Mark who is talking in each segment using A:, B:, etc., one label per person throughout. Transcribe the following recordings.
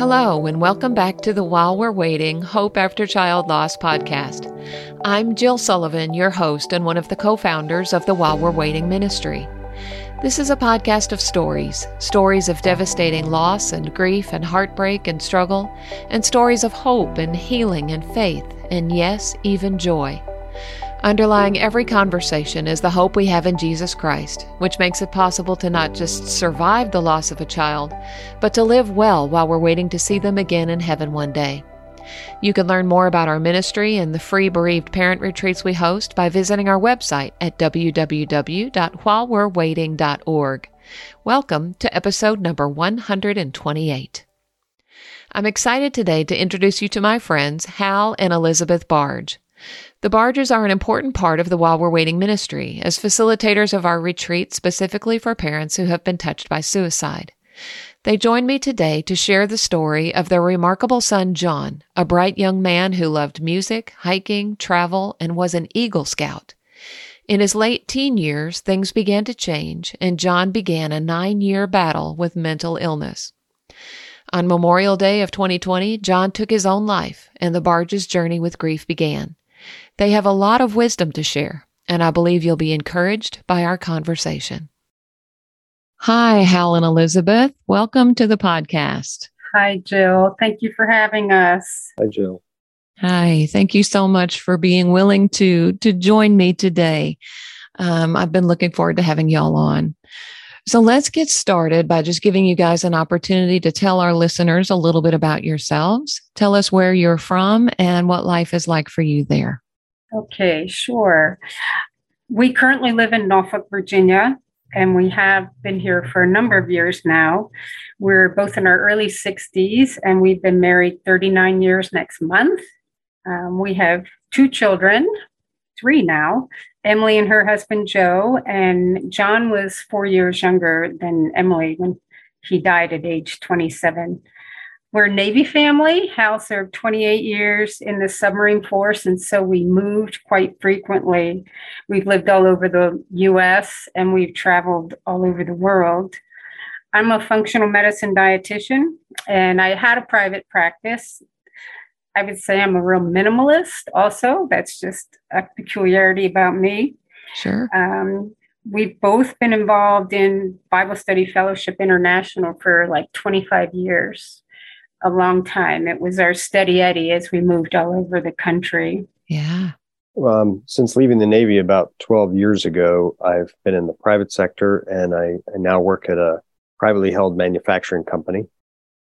A: Hello, and welcome back to the While We're Waiting Hope After Child Loss podcast. I'm Jill Sullivan, your host and one of the co founders of the While We're Waiting ministry. This is a podcast of stories stories of devastating loss and grief and heartbreak and struggle, and stories of hope and healing and faith, and yes, even joy. Underlying every conversation is the hope we have in Jesus Christ, which makes it possible to not just survive the loss of a child, but to live well while we're waiting to see them again in heaven one day. You can learn more about our ministry and the free bereaved parent retreats we host by visiting our website at www.whilewerewaiting.org. Welcome to episode number 128. I'm excited today to introduce you to my friends Hal and Elizabeth Barge. The Barges are an important part of the While We're Waiting ministry as facilitators of our retreat specifically for parents who have been touched by suicide. They join me today to share the story of their remarkable son, John, a bright young man who loved music, hiking, travel, and was an Eagle Scout. In his late teen years, things began to change, and John began a nine year battle with mental illness. On Memorial Day of 2020, John took his own life, and the Barge's journey with grief began. They have a lot of wisdom to share, and I believe you'll be encouraged by our conversation. Hi, Hal and Elizabeth. Welcome to the podcast.
B: Hi, Jill. Thank you for having us.
C: Hi, Jill.
A: Hi. Thank you so much for being willing to to join me today. Um, I've been looking forward to having y'all on. So let's get started by just giving you guys an opportunity to tell our listeners a little bit about yourselves. Tell us where you're from and what life is like for you there.
B: Okay, sure. We currently live in Norfolk, Virginia, and we have been here for a number of years now. We're both in our early 60s, and we've been married 39 years next month. Um, we have two children, three now Emily and her husband Joe, and John was four years younger than Emily when he died at age 27. We're a Navy family. Hal served 28 years in the submarine force, and so we moved quite frequently. We've lived all over the US and we've traveled all over the world. I'm a functional medicine dietitian, and I had a private practice. I would say I'm a real minimalist, also. That's just a peculiarity about me.
A: Sure.
B: Um, we've both been involved in Bible Study Fellowship International for like 25 years a long time. It was our steady Eddie as we moved all over the country.
A: Yeah.
C: Um, since leaving the Navy about 12 years ago, I've been in the private sector and I, I now work at a privately held manufacturing company.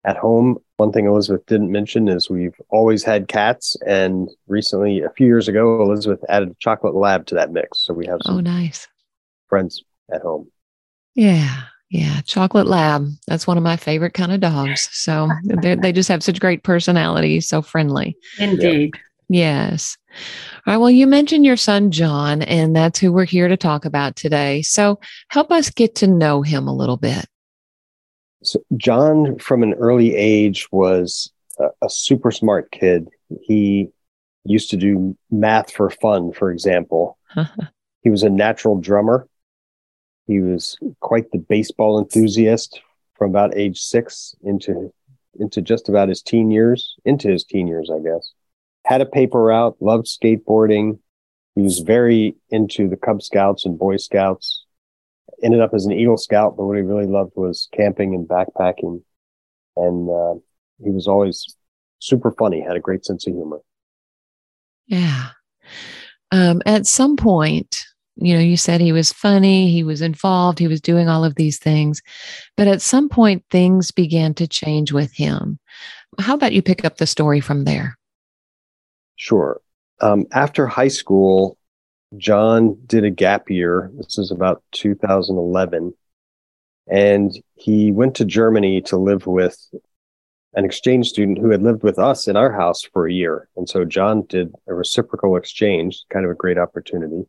C: At home, one thing Elizabeth didn't mention is we've always had cats. And recently, a few years ago, Elizabeth added a chocolate lab to that mix. So we have some
A: oh, nice.
C: friends at home.
A: Yeah. Yeah, chocolate lab. That's one of my favorite kind of dogs. So they just have such great personality, so friendly.
B: Indeed.
A: Yes. All right. Well, you mentioned your son, John, and that's who we're here to talk about today. So help us get to know him a little bit.
C: So John, from an early age, was a, a super smart kid. He used to do math for fun, for example. he was a natural drummer. He was quite the baseball enthusiast from about age six into into just about his teen years, into his teen years, I guess. Had a paper route, loved skateboarding. He was very into the Cub Scouts and Boy Scouts. Ended up as an Eagle Scout, but what he really loved was camping and backpacking. And uh, he was always super funny, had a great sense of humor.
A: Yeah. Um, at some point, you know, you said he was funny, he was involved, he was doing all of these things. But at some point, things began to change with him. How about you pick up the story from there?
C: Sure. Um, after high school, John did a gap year. This is about 2011. And he went to Germany to live with an exchange student who had lived with us in our house for a year. And so John did a reciprocal exchange, kind of a great opportunity.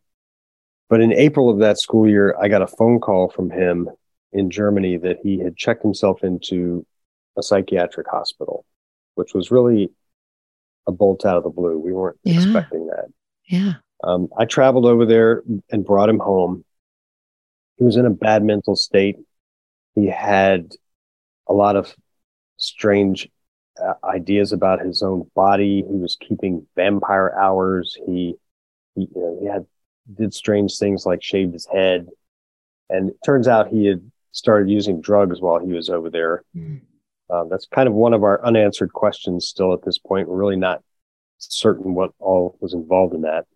C: But in April of that school year, I got a phone call from him in Germany that he had checked himself into a psychiatric hospital, which was really a bolt out of the blue. We weren't yeah. expecting that.
A: Yeah.
C: Um, I traveled over there and brought him home. He was in a bad mental state. He had a lot of strange uh, ideas about his own body. He was keeping vampire hours. He, he, you know, he had did strange things like shaved his head. And it turns out he had started using drugs while he was over there. Mm. Um, that's kind of one of our unanswered questions still at this point. We're really not certain what all was involved in that.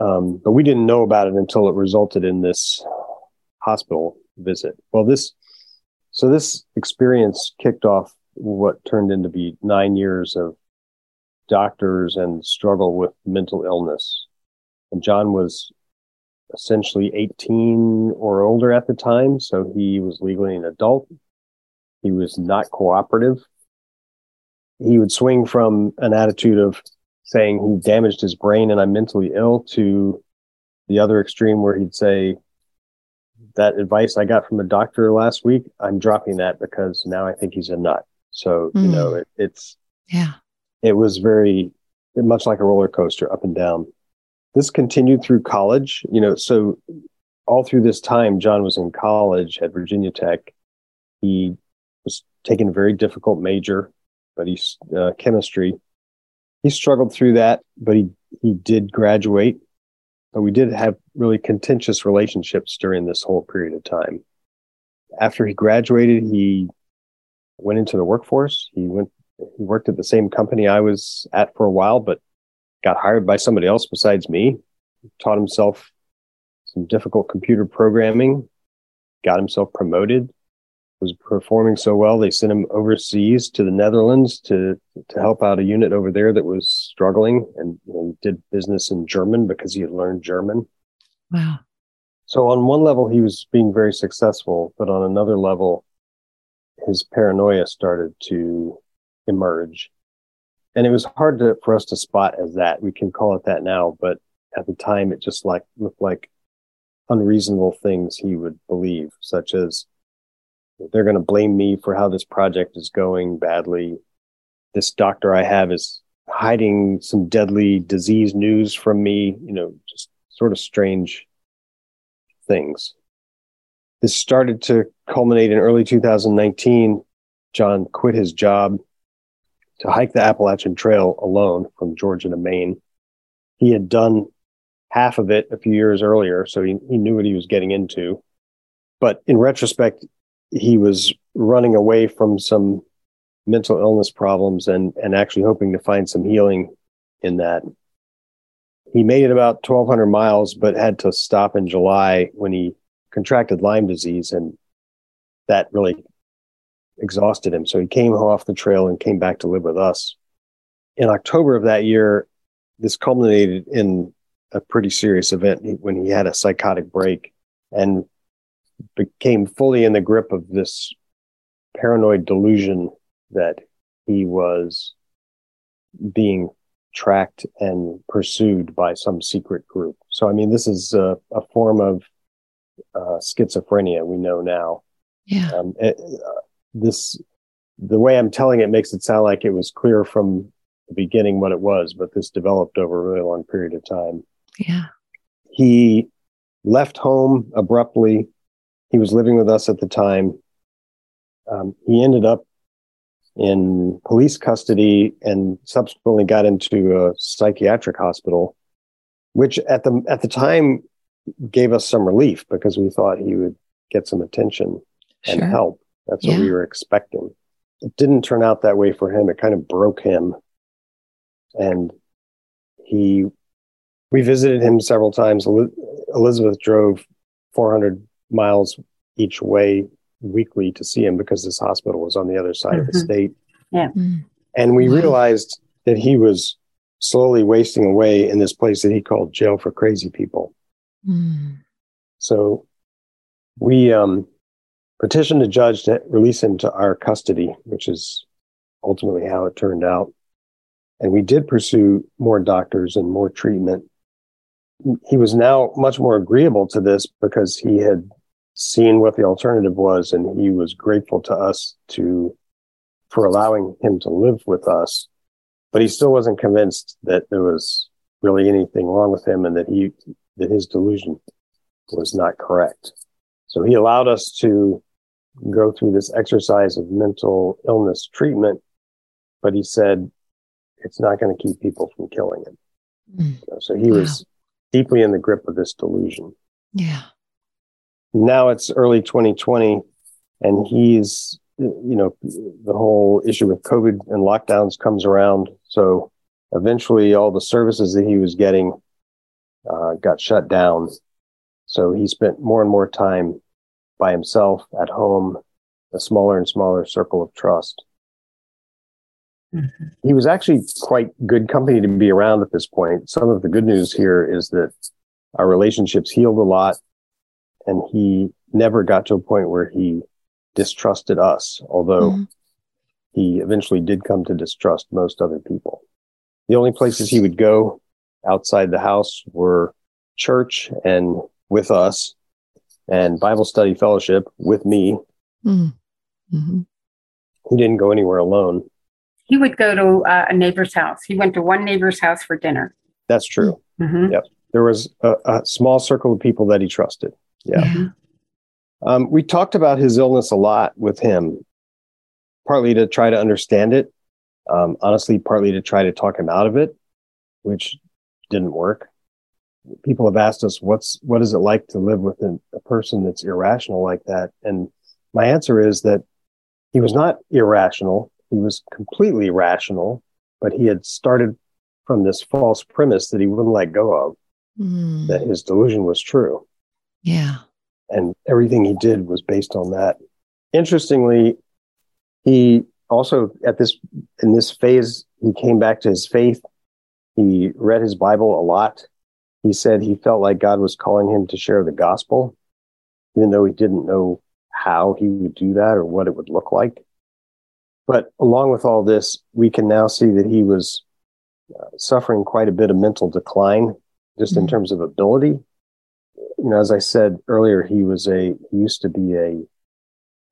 C: Um, but we didn't know about it until it resulted in this hospital visit. Well, this, so this experience kicked off what turned into be nine years of doctors and struggle with mental illness. And John was essentially 18 or older at the time. So he was legally an adult. He was not cooperative. He would swing from an attitude of saying he damaged his brain and I'm mentally ill to the other extreme where he'd say, that advice I got from a doctor last week, I'm dropping that because now I think he's a nut. So, mm. you know, it, it's,
A: yeah,
C: it was very much like a roller coaster up and down. This continued through college, you know, so all through this time, John was in college at Virginia Tech. He was taking a very difficult major, but he's uh, chemistry. He struggled through that, but he, he did graduate. But we did have really contentious relationships during this whole period of time. After he graduated, he went into the workforce. He went, he worked at the same company I was at for a while, but got hired by somebody else besides me. Taught himself some difficult computer programming, got himself promoted, was performing so well they sent him overseas to the Netherlands to to help out a unit over there that was struggling, and you know, did business in German because he had learned German.
A: Wow!
C: So on one level, he was being very successful, but on another level, his paranoia started to emerge. And it was hard to, for us to spot as that. We can call it that now, but at the time it just like looked like unreasonable things he would believe, such as they're going to blame me for how this project is going badly. This doctor I have is hiding some deadly disease news from me, you know, just sort of strange things. This started to culminate in early 2019. John quit his job to hike the Appalachian Trail alone from Georgia to Maine. He had done half of it a few years earlier, so he, he knew what he was getting into. But in retrospect, he was running away from some mental illness problems and, and actually hoping to find some healing in that. He made it about 1,200 miles, but had to stop in July when he contracted Lyme disease, and that really exhausted him. So he came off the trail and came back to live with us. In October of that year, this culminated in a pretty serious event when he had a psychotic break and became fully in the grip of this paranoid delusion that he was being tracked and pursued by some secret group. So, I mean, this is a, a form of uh, schizophrenia we know now.
A: Yeah. Um,
C: it, uh, this, the way I'm telling it makes it sound like it was clear from the beginning what it was, but this developed over a really long period of time.
A: Yeah.
C: He left home abruptly. He was living with us at the time. Um, he ended up in police custody and subsequently got into a psychiatric hospital, which at the at the time gave us some relief because we thought he would get some attention and sure. help. That's yeah. what we were expecting. It didn't turn out that way for him. It kind of broke him. And he, we visited him several times. Elizabeth drove 400 miles each way weekly to see him because this hospital was on the other side mm-hmm. of the mm-hmm. state.
B: Yeah. Mm.
C: And we realized that he was slowly wasting away in this place that he called jail for crazy people. Mm. So we um, petitioned a judge to release him to our custody, which is ultimately how it turned out. And we did pursue more doctors and more treatment. He was now much more agreeable to this because he had seen what the alternative was and he was grateful to us to for allowing him to live with us but he still wasn't convinced that there was really anything wrong with him and that he that his delusion was not correct. So he allowed us to go through this exercise of mental illness treatment. but he said it's not going to keep people from killing him. Mm. So he wow. was deeply in the grip of this delusion.
A: Yeah.
C: Now it's early 2020, and he's, you know, the whole issue with COVID and lockdowns comes around. So eventually, all the services that he was getting uh, got shut down. So he spent more and more time by himself at home, a smaller and smaller circle of trust. Mm-hmm. He was actually quite good company to be around at this point. Some of the good news here is that our relationships healed a lot and he never got to a point where he distrusted us, although mm-hmm. he eventually did come to distrust most other people. The only places he would go outside the house were church and with us and Bible study fellowship with me. Mm-hmm. mm-hmm. He didn't go anywhere alone
B: he would go to uh, a neighbor's house. He went to one neighbor's house for dinner.
C: That's true. Mm-hmm. Yep. There was a, a, small circle of people that he trusted. Yeah. yeah. Um, we talked about his illness a lot with him, partly to try to understand it. Um, honestly, partly to try to talk him out of it, which didn't work. People have asked us, "What's what is it like to live with a, a person that's irrational like that?" And my answer is that he was not irrational he was completely rational, but he had started from this false premise that he wouldn't let go of, mm. that his delusion was true.
A: Yeah.
C: And everything he did was based on that. Interestingly, he also at this in this phase he came back to his faith. He read his Bible a lot. He said he felt like God was calling him to share the gospel, even though he didn't know how he would do that or what it would look like. But along with all this, we can now see that he was uh, suffering quite a bit of mental decline, just mm-hmm. in terms of ability. You know, as I said earlier, he was a he used to be a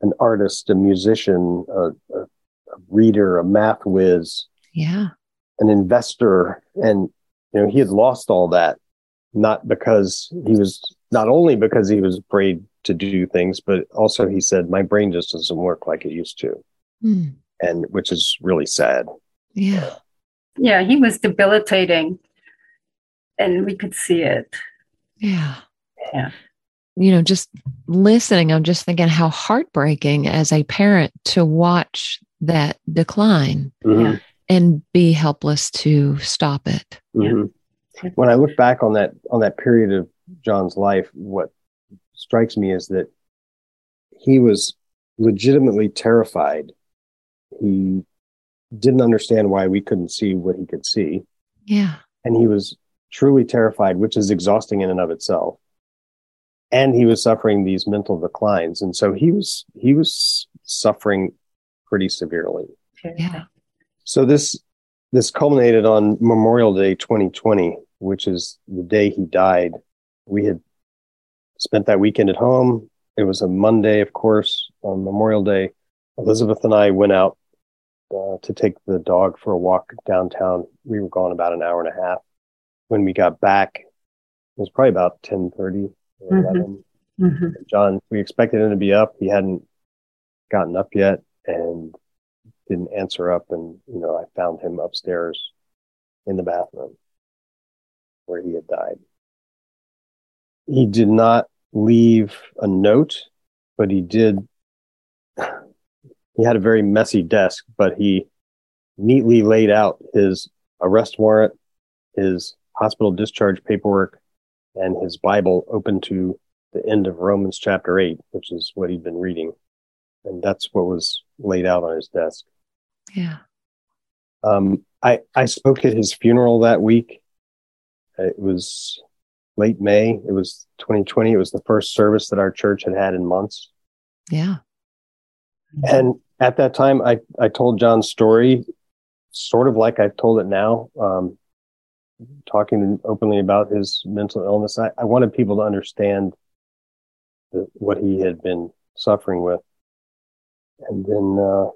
C: an artist, a musician, a, a, a reader, a math whiz,
A: yeah,
C: an investor, and you know he had lost all that, not because he was not only because he was afraid to do things, but also he said my brain just doesn't work like it used to. Mm and which is really sad.
A: Yeah.
B: Yeah, he was debilitating and we could see it.
A: Yeah.
B: Yeah.
A: You know, just listening, I'm just thinking how heartbreaking as a parent to watch that decline mm-hmm. and be helpless to stop it.
C: Mm-hmm. When I look back on that on that period of John's life, what strikes me is that he was legitimately terrified he didn't understand why we couldn't see what he could see.
A: Yeah.
C: And he was truly terrified, which is exhausting in and of itself. And he was suffering these mental declines. And so he was he was suffering pretty severely.
A: Yeah.
C: So this this culminated on Memorial Day 2020, which is the day he died. We had spent that weekend at home. It was a Monday, of course, on Memorial Day. Elizabeth and I went out uh, to take the dog for a walk downtown. We were gone about an hour and a half. When we got back, it was probably about 10 30, mm-hmm. mm-hmm. John, we expected him to be up. He hadn't gotten up yet and didn't answer up. And, you know, I found him upstairs in the bathroom where he had died. He did not leave a note, but he did he had a very messy desk, but he neatly laid out his arrest warrant, his hospital discharge paperwork, and his Bible open to the end of Romans chapter 8, which is what he'd been reading. And that's what was laid out on his desk.
A: Yeah.
C: Um, I, I spoke at his funeral that week. It was late May. It was 2020. It was the first service that our church had had in months.
A: Yeah.
C: And at that time, I, I told John's story sort of like I've told it now, um, talking openly about his mental illness. I, I wanted people to understand the, what he had been suffering with. And then uh,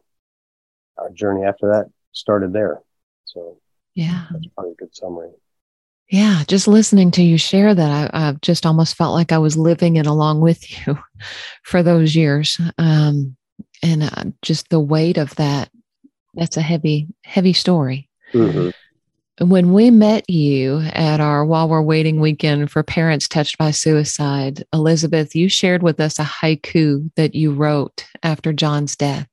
C: our journey after that started there. So,
A: yeah,
C: that's probably a good summary.
A: Yeah, just listening to you share that, I, have just almost felt like I was living it along with you for those years. Um, and uh, just the weight of that that's a heavy, heavy story.
C: Mhm.
A: When we met you at our While We're Waiting weekend for parents touched by suicide, Elizabeth, you shared with us a haiku that you wrote after John's death.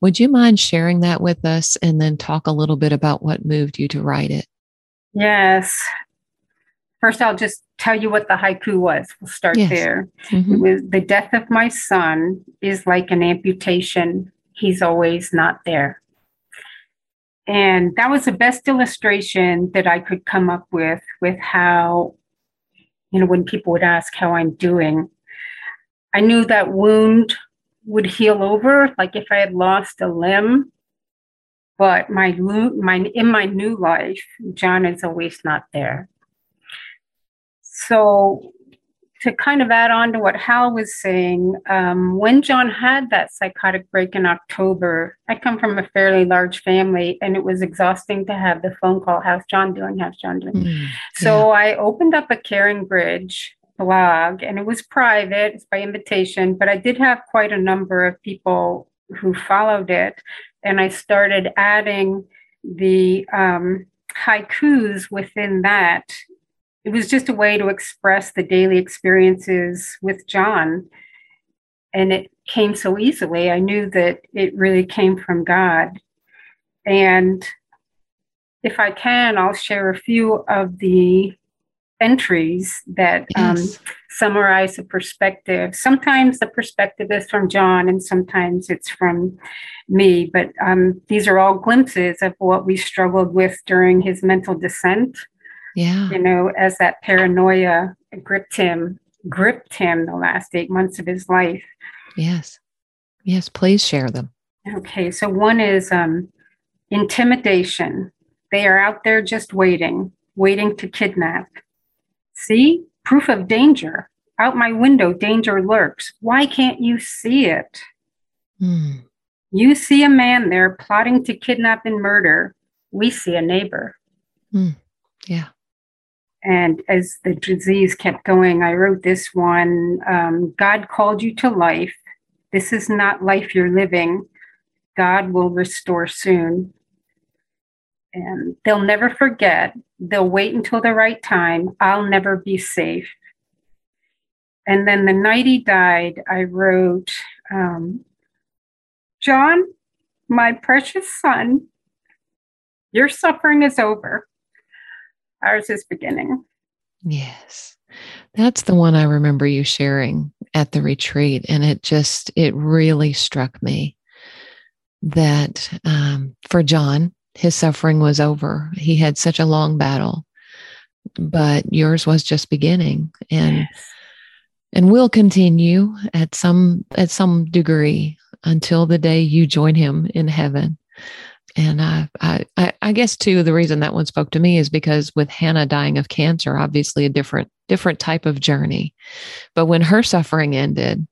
A: Would you mind sharing that with us and then talk a little bit about what moved you to write it?
B: Yes. First, I'll just tell you what the haiku was. We'll start
A: Yes.
B: there.
A: Mhm.
B: It was the death of my son is like an amputation. He's always not there. And that was the best illustration that I could come up with, with how, you know, when people would ask how I'm doing, I knew that wound would heal over, like if I had lost a limb. But my, my in my new life, John is always not there. So to kind of add on to what Hal was saying, um, when John had that psychotic break in October, I come from a fairly large family, and it was exhausting to have the phone call, "How's John doing? How's John doing?"
A: Mm,
B: So I opened up a CaringBridge blog, and it was private, it's by invitation, but I did have quite a number of people who followed it, and I started adding the um, haikus within that. It was just a way to express the daily experiences with John, and it came so easily. I knew that it really came from God, and if I can, I'll share a few of the entries that um, summarize the perspective. Sometimes the perspective is from John, and sometimes it's from me. But um, these are all glimpses of what we struggled with during his mental descent.
A: yeah.
B: You know, as that paranoia gripped him, gripped him the last eight months of his life.
A: Yes. Yes. Please share them.
B: Okay, so one is um, intimidation. They are out there just waiting, waiting to kidnap. See, proof of danger. Out my window, danger lurks. Why can't you see it?
A: Mm,
B: You see a man there plotting to kidnap and murder. We see a neighbor.
A: yeah.
B: And as the disease kept going, I wrote this one um, God called you to life. This is not life you're living. God will restore soon. And they'll never forget. They'll wait until the right time. I'll never be safe. And then the night he died, I wrote, um, John, my precious son, your suffering is over. Ours is beginning.
A: Yes. That's the one I remember you sharing at the retreat. And it just, it really struck me that um, for John, his suffering was over. He had such a long battle, but yours was just beginning. And and will continue at some at some degree until the day you join him in heaven. And I, I, I I guess too, the reason that one spoke to me is because with Hannah dying of cancer, obviously a different different type of journey. But when her suffering ended,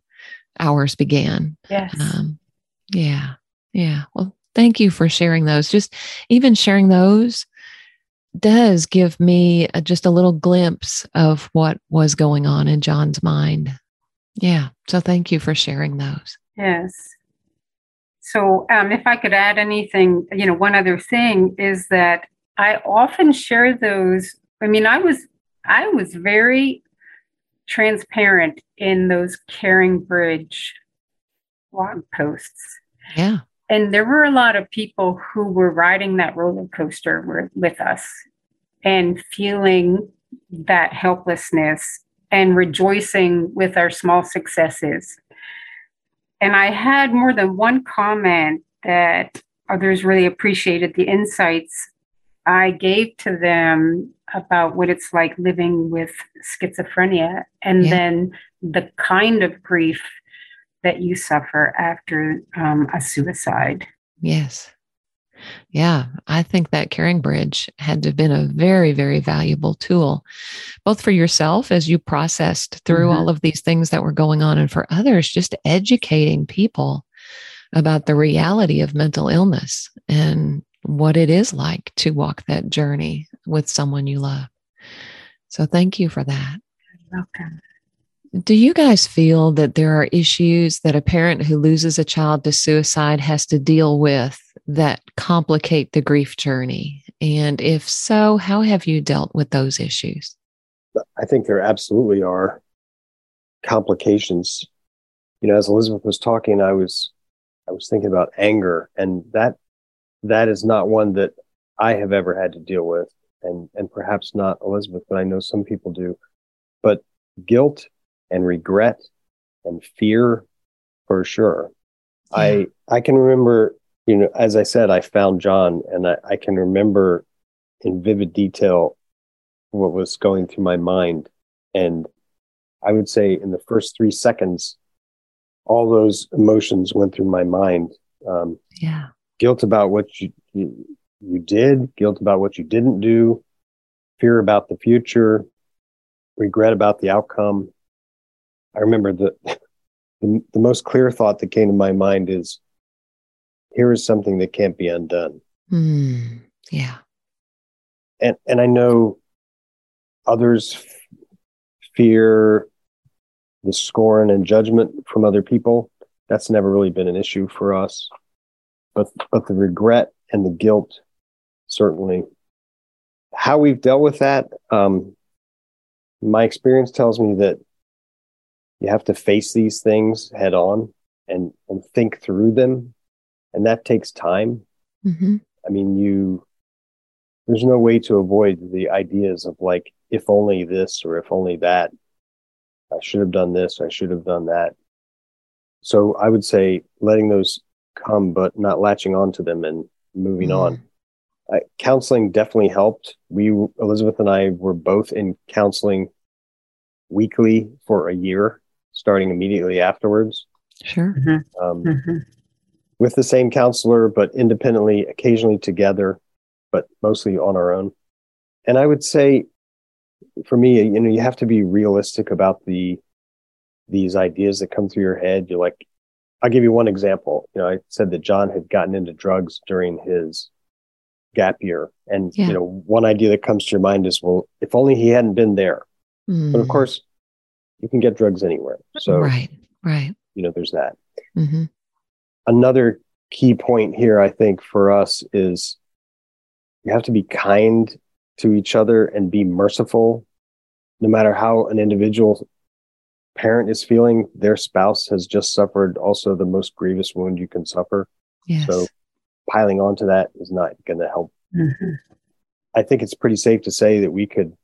A: ours began.
B: Yes.
A: Um, yeah, yeah. Well, thank you for sharing those. Just even sharing those does give me a, just a little glimpse of what was going on in John's mind. Yeah. So thank you for sharing those.
B: Yes. So, um, if I could add anything, you know, one other thing is that I often share those. I mean, I was I was very transparent in those CaringBridge blog posts,
A: Yeah.
B: And there were a lot of people who were riding that roller coaster with, us and feeling that helplessness and rejoicing with our small successes. And I had more than one comment that others really appreciated the insights I gave to them about what it's like living with schizophrenia and
A: Yeah.
B: then the kind of grief that you suffer after um, a suicide.
A: Yes. Yeah. I think that CaringBridge had to have been a very, very valuable tool, both for yourself as you processed through
B: Mhm.
A: all of these things that were going on, and for others, just educating people about the reality of mental illness and what it is like to walk that journey with someone you love. So, thank you for that.
B: Welcome.
A: Do you guys feel that there are issues that a parent who loses a child to suicide has to deal with that complicate the grief journey? And if so, how have you dealt with those issues?
C: I think there absolutely are complications. You know, as Elizabeth was talking, I was I was thinking about anger, and that that is not one that I have ever had to deal with, and and perhaps not Elizabeth, but I know some people do. But guilt and regret and fear, for sure. Yeah. I I can remember, you know, as I said, I found John, and I, I can remember in vivid detail what was going through my mind, and I would say in the first three seconds, all those emotions went through my mind.
A: Um, yeah.
C: Guilt about what you, you, you did, guilt about what you didn't do, fear about the future, regret about the outcome. I remember the, the, the most clear thought that came to my mind is here is something that can't be undone.
A: Mm, yeah.
C: And and I know others fear the scorn and judgment from other people. That's never really been an issue for us. But but the regret and the guilt certainly. How we've dealt with that, um, my experience tells me that you have to face these things head on and, and think through them. And that takes time.
A: Mm-hmm.
C: I mean, you, there's no way to avoid the ideas of like, if only this or if only that. I should have done this. I should have done that. So I would say letting those come, but not latching onto them and moving mm. on. I, counseling definitely helped. We, Elizabeth and I, were both in counseling weekly for a year, starting immediately afterwards.
A: Sure.
B: Mm-hmm. Um, mm-hmm.
C: With the same counselor, but independently, occasionally together, but mostly on our own. And I would say for me, you know, you have to be realistic about the these ideas that come through your head. You're like, I'll give you one example. You know, I said that John had gotten into drugs during his gap year, and yeah. you know, one idea that comes to your mind is, well, if only he hadn't been there. Mm. But of course, you can get drugs anywhere. So
A: right, right.
C: You know, there's that.
A: Mm-hmm.
C: Another key point here, I think, for us is you have to be kind to each other and be merciful no matter how an individual parent is feeling their spouse has just suffered also the most grievous wound you can suffer
A: yes.
C: so piling onto that is not going to help
B: mm-hmm.
C: i think it's pretty safe to say that we could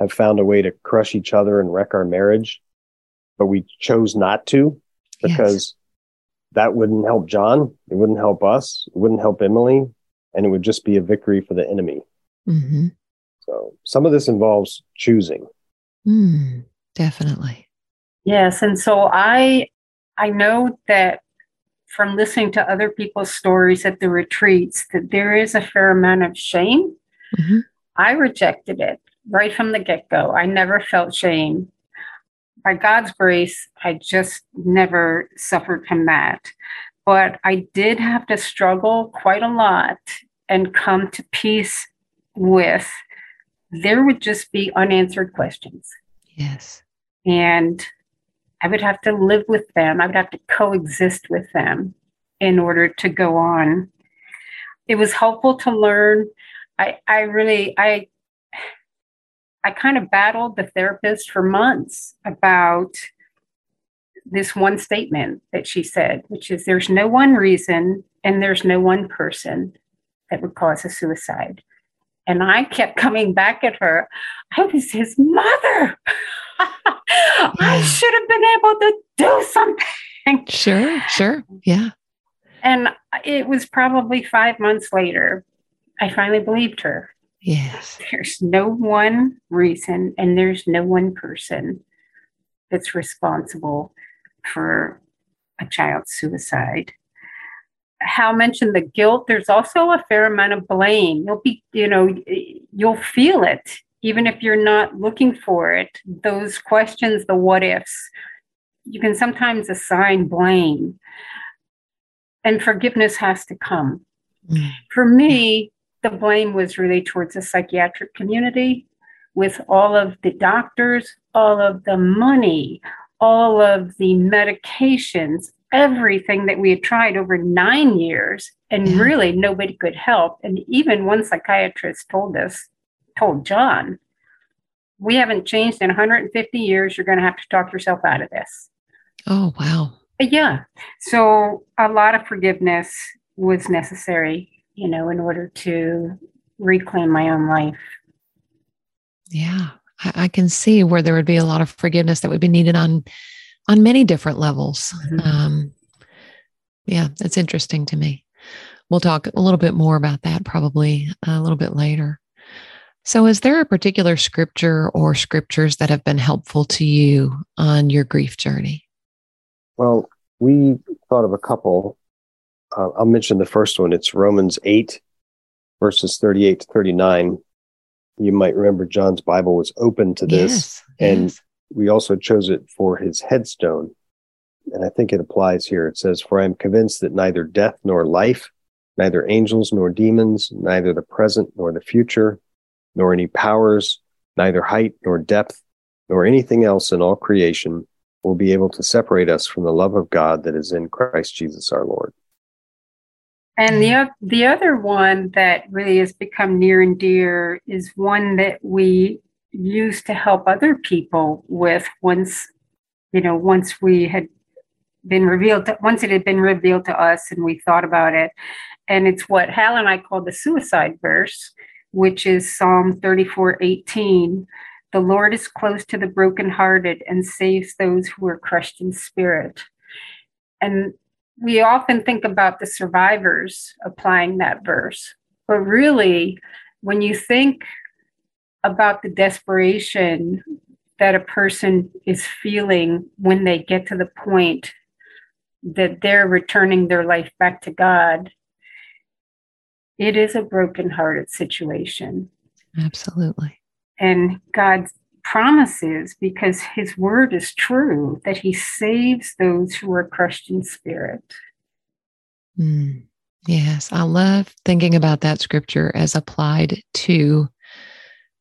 C: have found a way to crush each other and wreck our marriage but we chose not to because yes. that wouldn't help john it wouldn't help us it wouldn't help emily and it would just be a victory for the enemy
A: mm-hmm.
C: So some of this involves choosing.
A: Mm, definitely.
B: Yes, and so I I know that from listening to other people's stories at the retreats that there is a fair amount of shame.
A: Mm-hmm.
B: I rejected it right from the get go. I never felt shame. By God's grace, I just never suffered from that. But I did have to struggle quite a lot and come to peace with there would just be unanswered questions.
A: Yes.
B: And I would have to live with them. I would have to coexist with them in order to go on. It was helpful to learn. I, I really, I, I kind of battled the therapist for months about this one statement that she said, which is there's no one reason and there's no one person that would cause a suicide. And I kept coming back at her. Oh, I was his mother. I should have been able to do something.
A: Sure, sure. Yeah.
B: And it was probably five months later, I finally believed her.
A: Yes.
B: There's no one reason and there's no one person that's responsible for a child's suicide. Hal mentioned the guilt, there's also a fair amount of blame. You'll be, you know, you'll feel it even if you're not looking for it. Those questions, the what ifs, you can sometimes assign blame. And forgiveness has to come. Mm. For me, the blame was really towards the psychiatric community with all of the doctors, all of the money, all of the medications, everything that we had tried over nine years, and
A: Yeah.
B: really nobody could help. And even one psychiatrist told us, told John, we haven't changed in 150 years. You're going to have to talk yourself out of this.
A: Oh, wow.
B: Yeah. So a lot of forgiveness was necessary, you know, in order to reclaim my own life.
A: Yeah. I, I can see where there would be a lot of forgiveness that would be needed on on many different levels.
B: Mhm.
A: Um, yeah, that's interesting to me. We'll talk a little bit more about that probably a little bit later. So, is there a particular scripture or scriptures that have been helpful to you on your grief journey?
C: Well, we thought of a couple. Uh, I'll mention the first one. It's Romans 8, verses 38 to 39. You might remember John's Bible was open to this.
A: Yes.
C: and-
A: yes.
C: we also chose it for his headstone. And I think it applies here. It says, For I am convinced that neither death nor life, neither angels nor demons, neither the present nor the future, nor any powers, neither height nor depth, nor anything else in all creation will be able to separate us from the love of God that is in Christ Jesus our Lord.
B: And the, the other one that really has become near and dear is one that we used to help other people with once, you know, once we had been revealed, to, once it had been revealed to us and we thought about it. And it's what Hal and I call the suicide verse, which is Psalm 34 18. The Lord is close to the brokenhearted and saves those who are crushed in spirit. And we often think about the survivors applying that verse, but really, when you think about the desperation that a person is feeling when they get to the point that they're returning their life back to God, it is a brokenhearted situation.
A: Absolutely.
B: And God promises, because his word is true, that he saves those who are crushed in spirit.
A: Mm. Yes. I love thinking about that scripture as applied to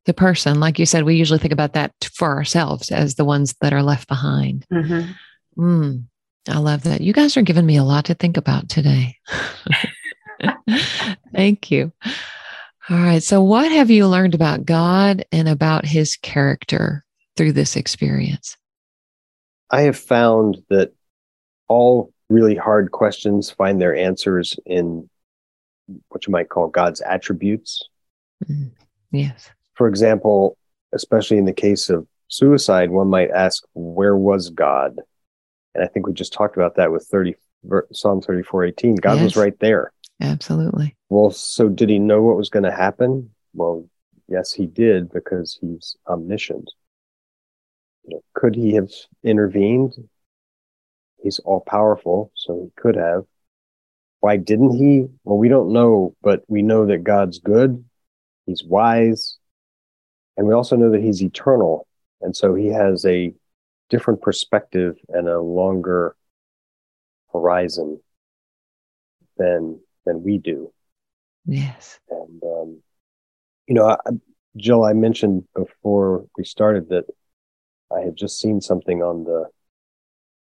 A: the person. Like you said, we usually think about that for ourselves as the ones that are left behind. Mm, I love that. You guys are giving me a lot to think about today. Thank you. All right. So, what have you learned about God and about his character through this experience?
C: I have found that all really hard questions find their answers in what you might call God's attributes.
A: Mm, Yes.
C: For example, especially in the case of suicide, one might ask, where was God? And I think we just talked about that with 30, Psalm 34 18. God
A: Yes.
C: was right there.
A: Absolutely.
C: Well, so did he know what was going to happen? Well, yes, he did because he's omniscient. You know, could he have intervened? He's all powerful, so he could have. Why didn't he? Well, we don't know, but we know that God's good. He's wise. And we also know that he's eternal. And so he has a different perspective and a longer horizon than than we do.
A: Yes.
C: And um, you know, I, Jill, I mentioned before we started that I had just seen something on the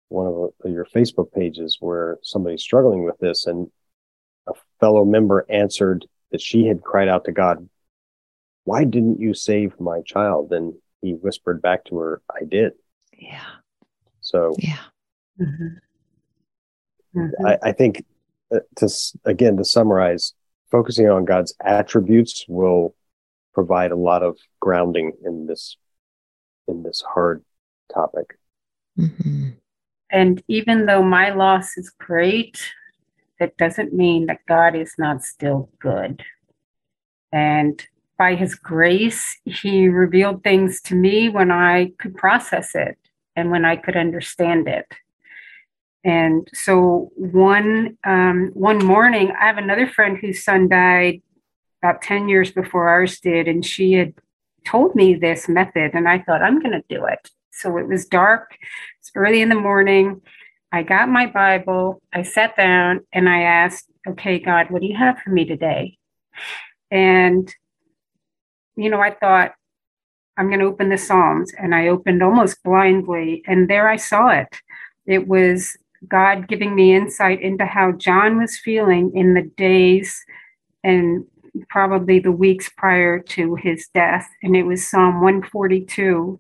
C: one of your Facebook pages where somebody's struggling with this, and a fellow member answered that she had cried out to God, "Why didn't you save my child?" And he whispered back to her, "I did."
A: Yeah.
C: So
A: Yeah.
B: Mhm. Mhm.
C: I, I think uh, to again to summarize, focusing on God's attributes will provide a lot of grounding in this in this hard topic.
A: hmm
B: And even though my loss is great, that doesn't mean that God is not still good. And by his grace, he revealed things to me when I could process it and when I could understand it. And so one um, one morning, I have another friend whose son died about 10 years before ours did, and she had told me this method, and I thought, I'm going to do it. So it was dark, it's early in the morning. I got my Bible, I sat down, and I asked, Okay, God, what do you have for me today? And, you know, I thought, I'm going to open the Psalms, and I opened almost blindly, and there I saw it. It was God giving me insight into how John was feeling in the days and probably the weeks prior to his death. And it was Psalm 142,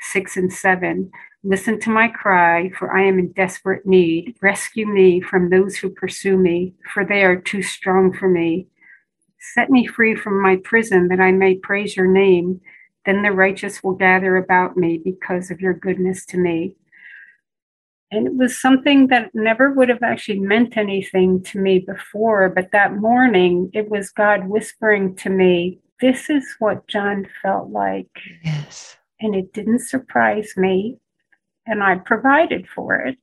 B: 6 and 7. Listen to my cry, for I am in desperate need. Rescue me from those who pursue me, for they are too strong for me. Set me free from my prison that I may praise your name. Then the righteous will gather about me because of your goodness to me. And it was something that never would have actually meant anything to me before. But that morning, it was God whispering to me, This is what John felt like.
A: Yes.
B: And it didn't surprise me. And I provided for it.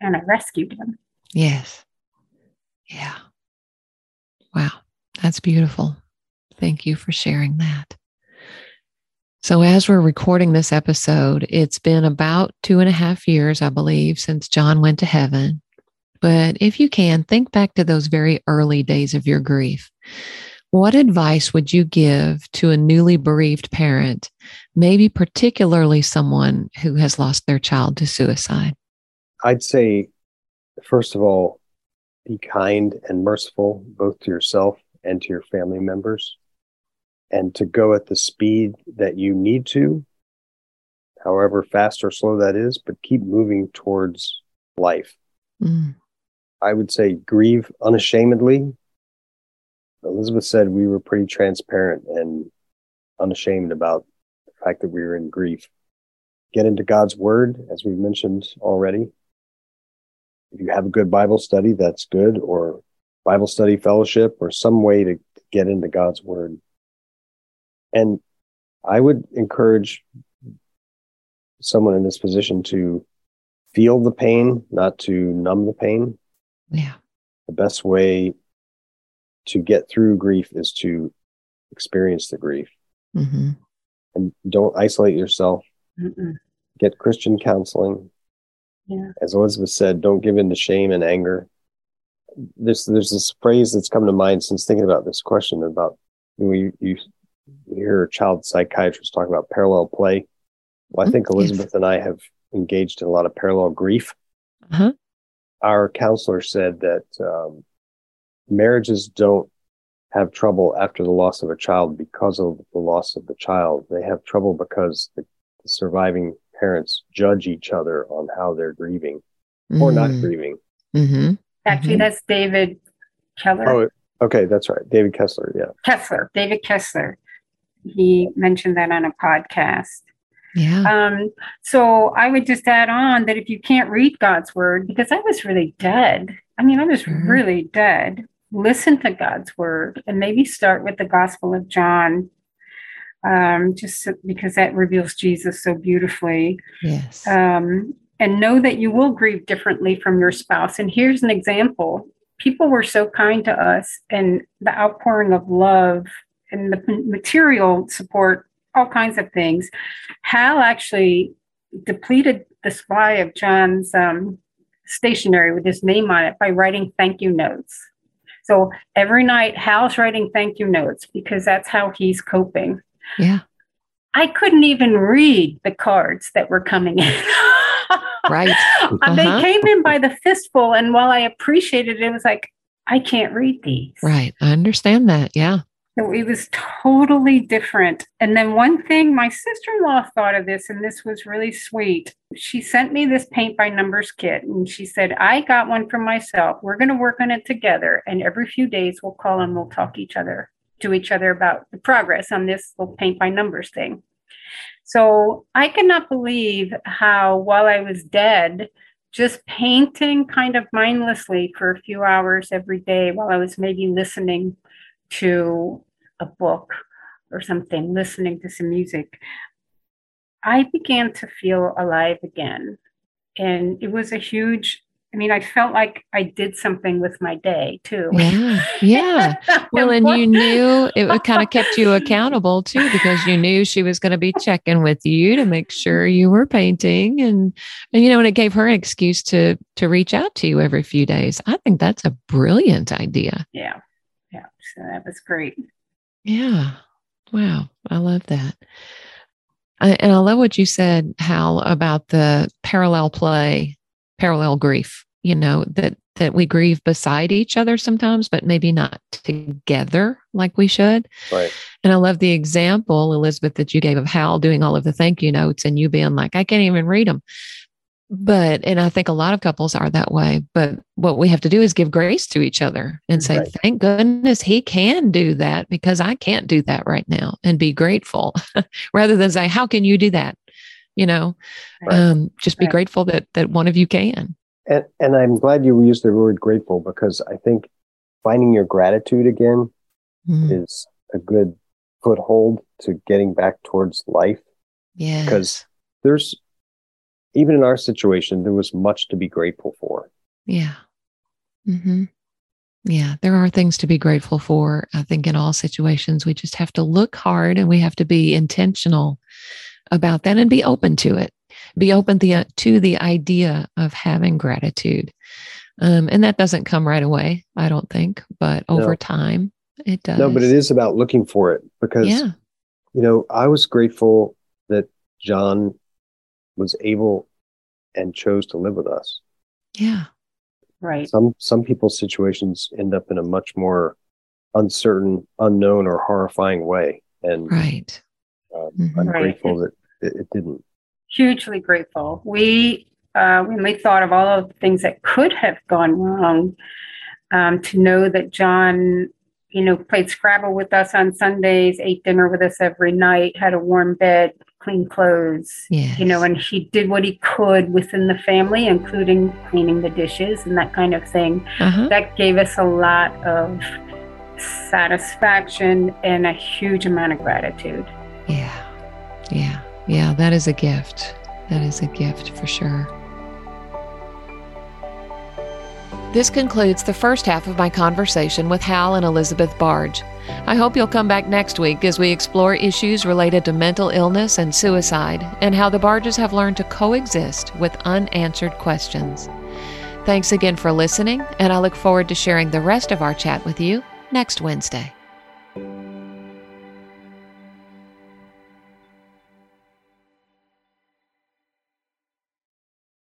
B: And I rescued him.
A: Yes. Yeah. Wow. That's beautiful. Thank you for sharing that. So, as we're recording this episode, it's been about two and a half years, I believe, since John went to heaven. But if you can, think back to those very early days of your grief. What advice would you give to a newly bereaved parent, maybe particularly someone who has lost their child to suicide?
C: I'd say, first of all, be kind and merciful both to yourself and to your family members and to go at the speed that you need to, however fast or slow that is, but keep moving towards life. Mm. I would say grieve unashamedly. Elizabeth said we were pretty transparent and unashamed about the fact that we were in grief. Get into God's word, as we've mentioned already. If you have a good Bible study, that's good, or Bible study fellowship, or some way to get into God's word. And I would encourage someone in this position to feel the pain, not to numb the pain.
A: Yeah.
C: The best way to get through grief is to experience the grief. Mm-hmm. And don't isolate yourself. Mm-mm. Get Christian counseling.
B: Yeah.
C: As Elizabeth said, don't give in to shame and anger. There's there's this phrase that's come to mind since thinking about this question about you, know, you, you you hear a child psychiatrist talk about parallel play. Well, I think mm-hmm. Elizabeth yes. and I have engaged in a lot of parallel grief. Uh-huh. Our counselor said that um, marriages don't have trouble after the loss of a child because of the loss of the child. They have trouble because the, the surviving parents judge each other on how they're grieving mm-hmm. or not mm. grieving.
B: Mm-hmm. Actually, mm-hmm. that's David Keller.
C: Oh, okay, that's right. David Kessler. Yeah.
B: Kessler. David Kessler he mentioned that on a podcast.
A: Yeah.
B: Um, so I would just add on that if you can't read God's word, because I was really dead. I mean, I was mm-hmm. really dead. Listen to God's word and maybe start with the Gospel of John, um, just because that reveals Jesus so beautifully.
A: Yes.
B: Um, and know that you will grieve differently from your spouse. And here's an example people were so kind to us, and the outpouring of love and the material support, all kinds of things. Hal actually depleted the supply of John's um, stationery with his name on it by writing thank you notes. So every night, Hal's writing thank you notes because that's how he's coping.
A: Yeah.
B: I couldn't even read the cards that were coming in.
A: right.
B: Uh-huh. They came in by the fistful. And while I appreciated it, it was like, I can't read these.
A: Right. I understand that. Yeah.
B: So it was totally different. And then one thing my sister in law thought of this, and this was really sweet. She sent me this paint by numbers kit and she said, I got one for myself. We're going to work on it together. And every few days we'll call and we'll talk each other to each other about the progress on this little paint by numbers thing. So I cannot believe how while I was dead, just painting kind of mindlessly for a few hours every day while I was maybe listening to a book or something, listening to some music, I began to feel alive again. And it was a huge, I mean, I felt like I did something with my day too.
A: Yeah. Yeah. well, and you knew it kind of kept you accountable too, because you knew she was going to be checking with you to make sure you were painting. And, and, you know, and it gave her an excuse to, to reach out to you every few days. I think that's a brilliant idea.
B: Yeah. Yeah. So that was great.
A: Yeah. Wow. I love that. I, and I love what you said, Hal, about the parallel play parallel grief, you know, that that we grieve beside each other sometimes, but maybe not together like we should.
C: Right.
A: And I love the example, Elizabeth, that you gave of Hal doing all of the thank you notes and you being like, I can't even read them. But, and I think a lot of couples are that way. But what we have to do is give grace to each other and say, right. thank goodness he can do that because I can't do that right now and be grateful rather than say, how can you do that? You know, right. um, just be right. grateful that, that one of you can.
C: And, and I'm glad you used the word grateful because I think finding your gratitude again mm. is a good foothold to getting back towards life.
A: Yeah.
C: Because there's, even in our situation, there was much to be grateful for.
A: Yeah. Mm-hmm. Yeah, there are things to be grateful for. I think in all situations, we just have to look hard and we have to be intentional about that and be open to it be open the, to the idea of having gratitude. Um, and that doesn't come right away, I don't think, but over no. time it does.
C: No, but it is about looking for it because, yeah. you know, I was grateful that John was able and chose to live with us.
A: Yeah.
B: Right.
C: Some some people's situations end up in a much more uncertain, unknown, or horrifying way. And
A: right.
C: Um, mm-hmm. I'm right. grateful that it, it, didn't
B: hugely grateful. We, uh, when we thought of all of the things that could have gone wrong, um, to know that John, you know, played Scrabble with us on Sundays, ate dinner with us every night, had a warm bed, clean clothes,
A: yes.
B: you know, and he did what he could within the family, including cleaning the dishes and that kind of thing. Uh-huh. That gave us a lot of satisfaction and a huge amount of gratitude.
A: Yeah. Yeah. Yeah, that is a gift. That is a gift for sure. This concludes the first half of my conversation with Hal and Elizabeth Barge. I hope you'll come back next week as we explore issues related to mental illness and suicide and how the Barges have learned to coexist with unanswered questions. Thanks again for listening, and I look forward to sharing the rest of our chat with you next Wednesday.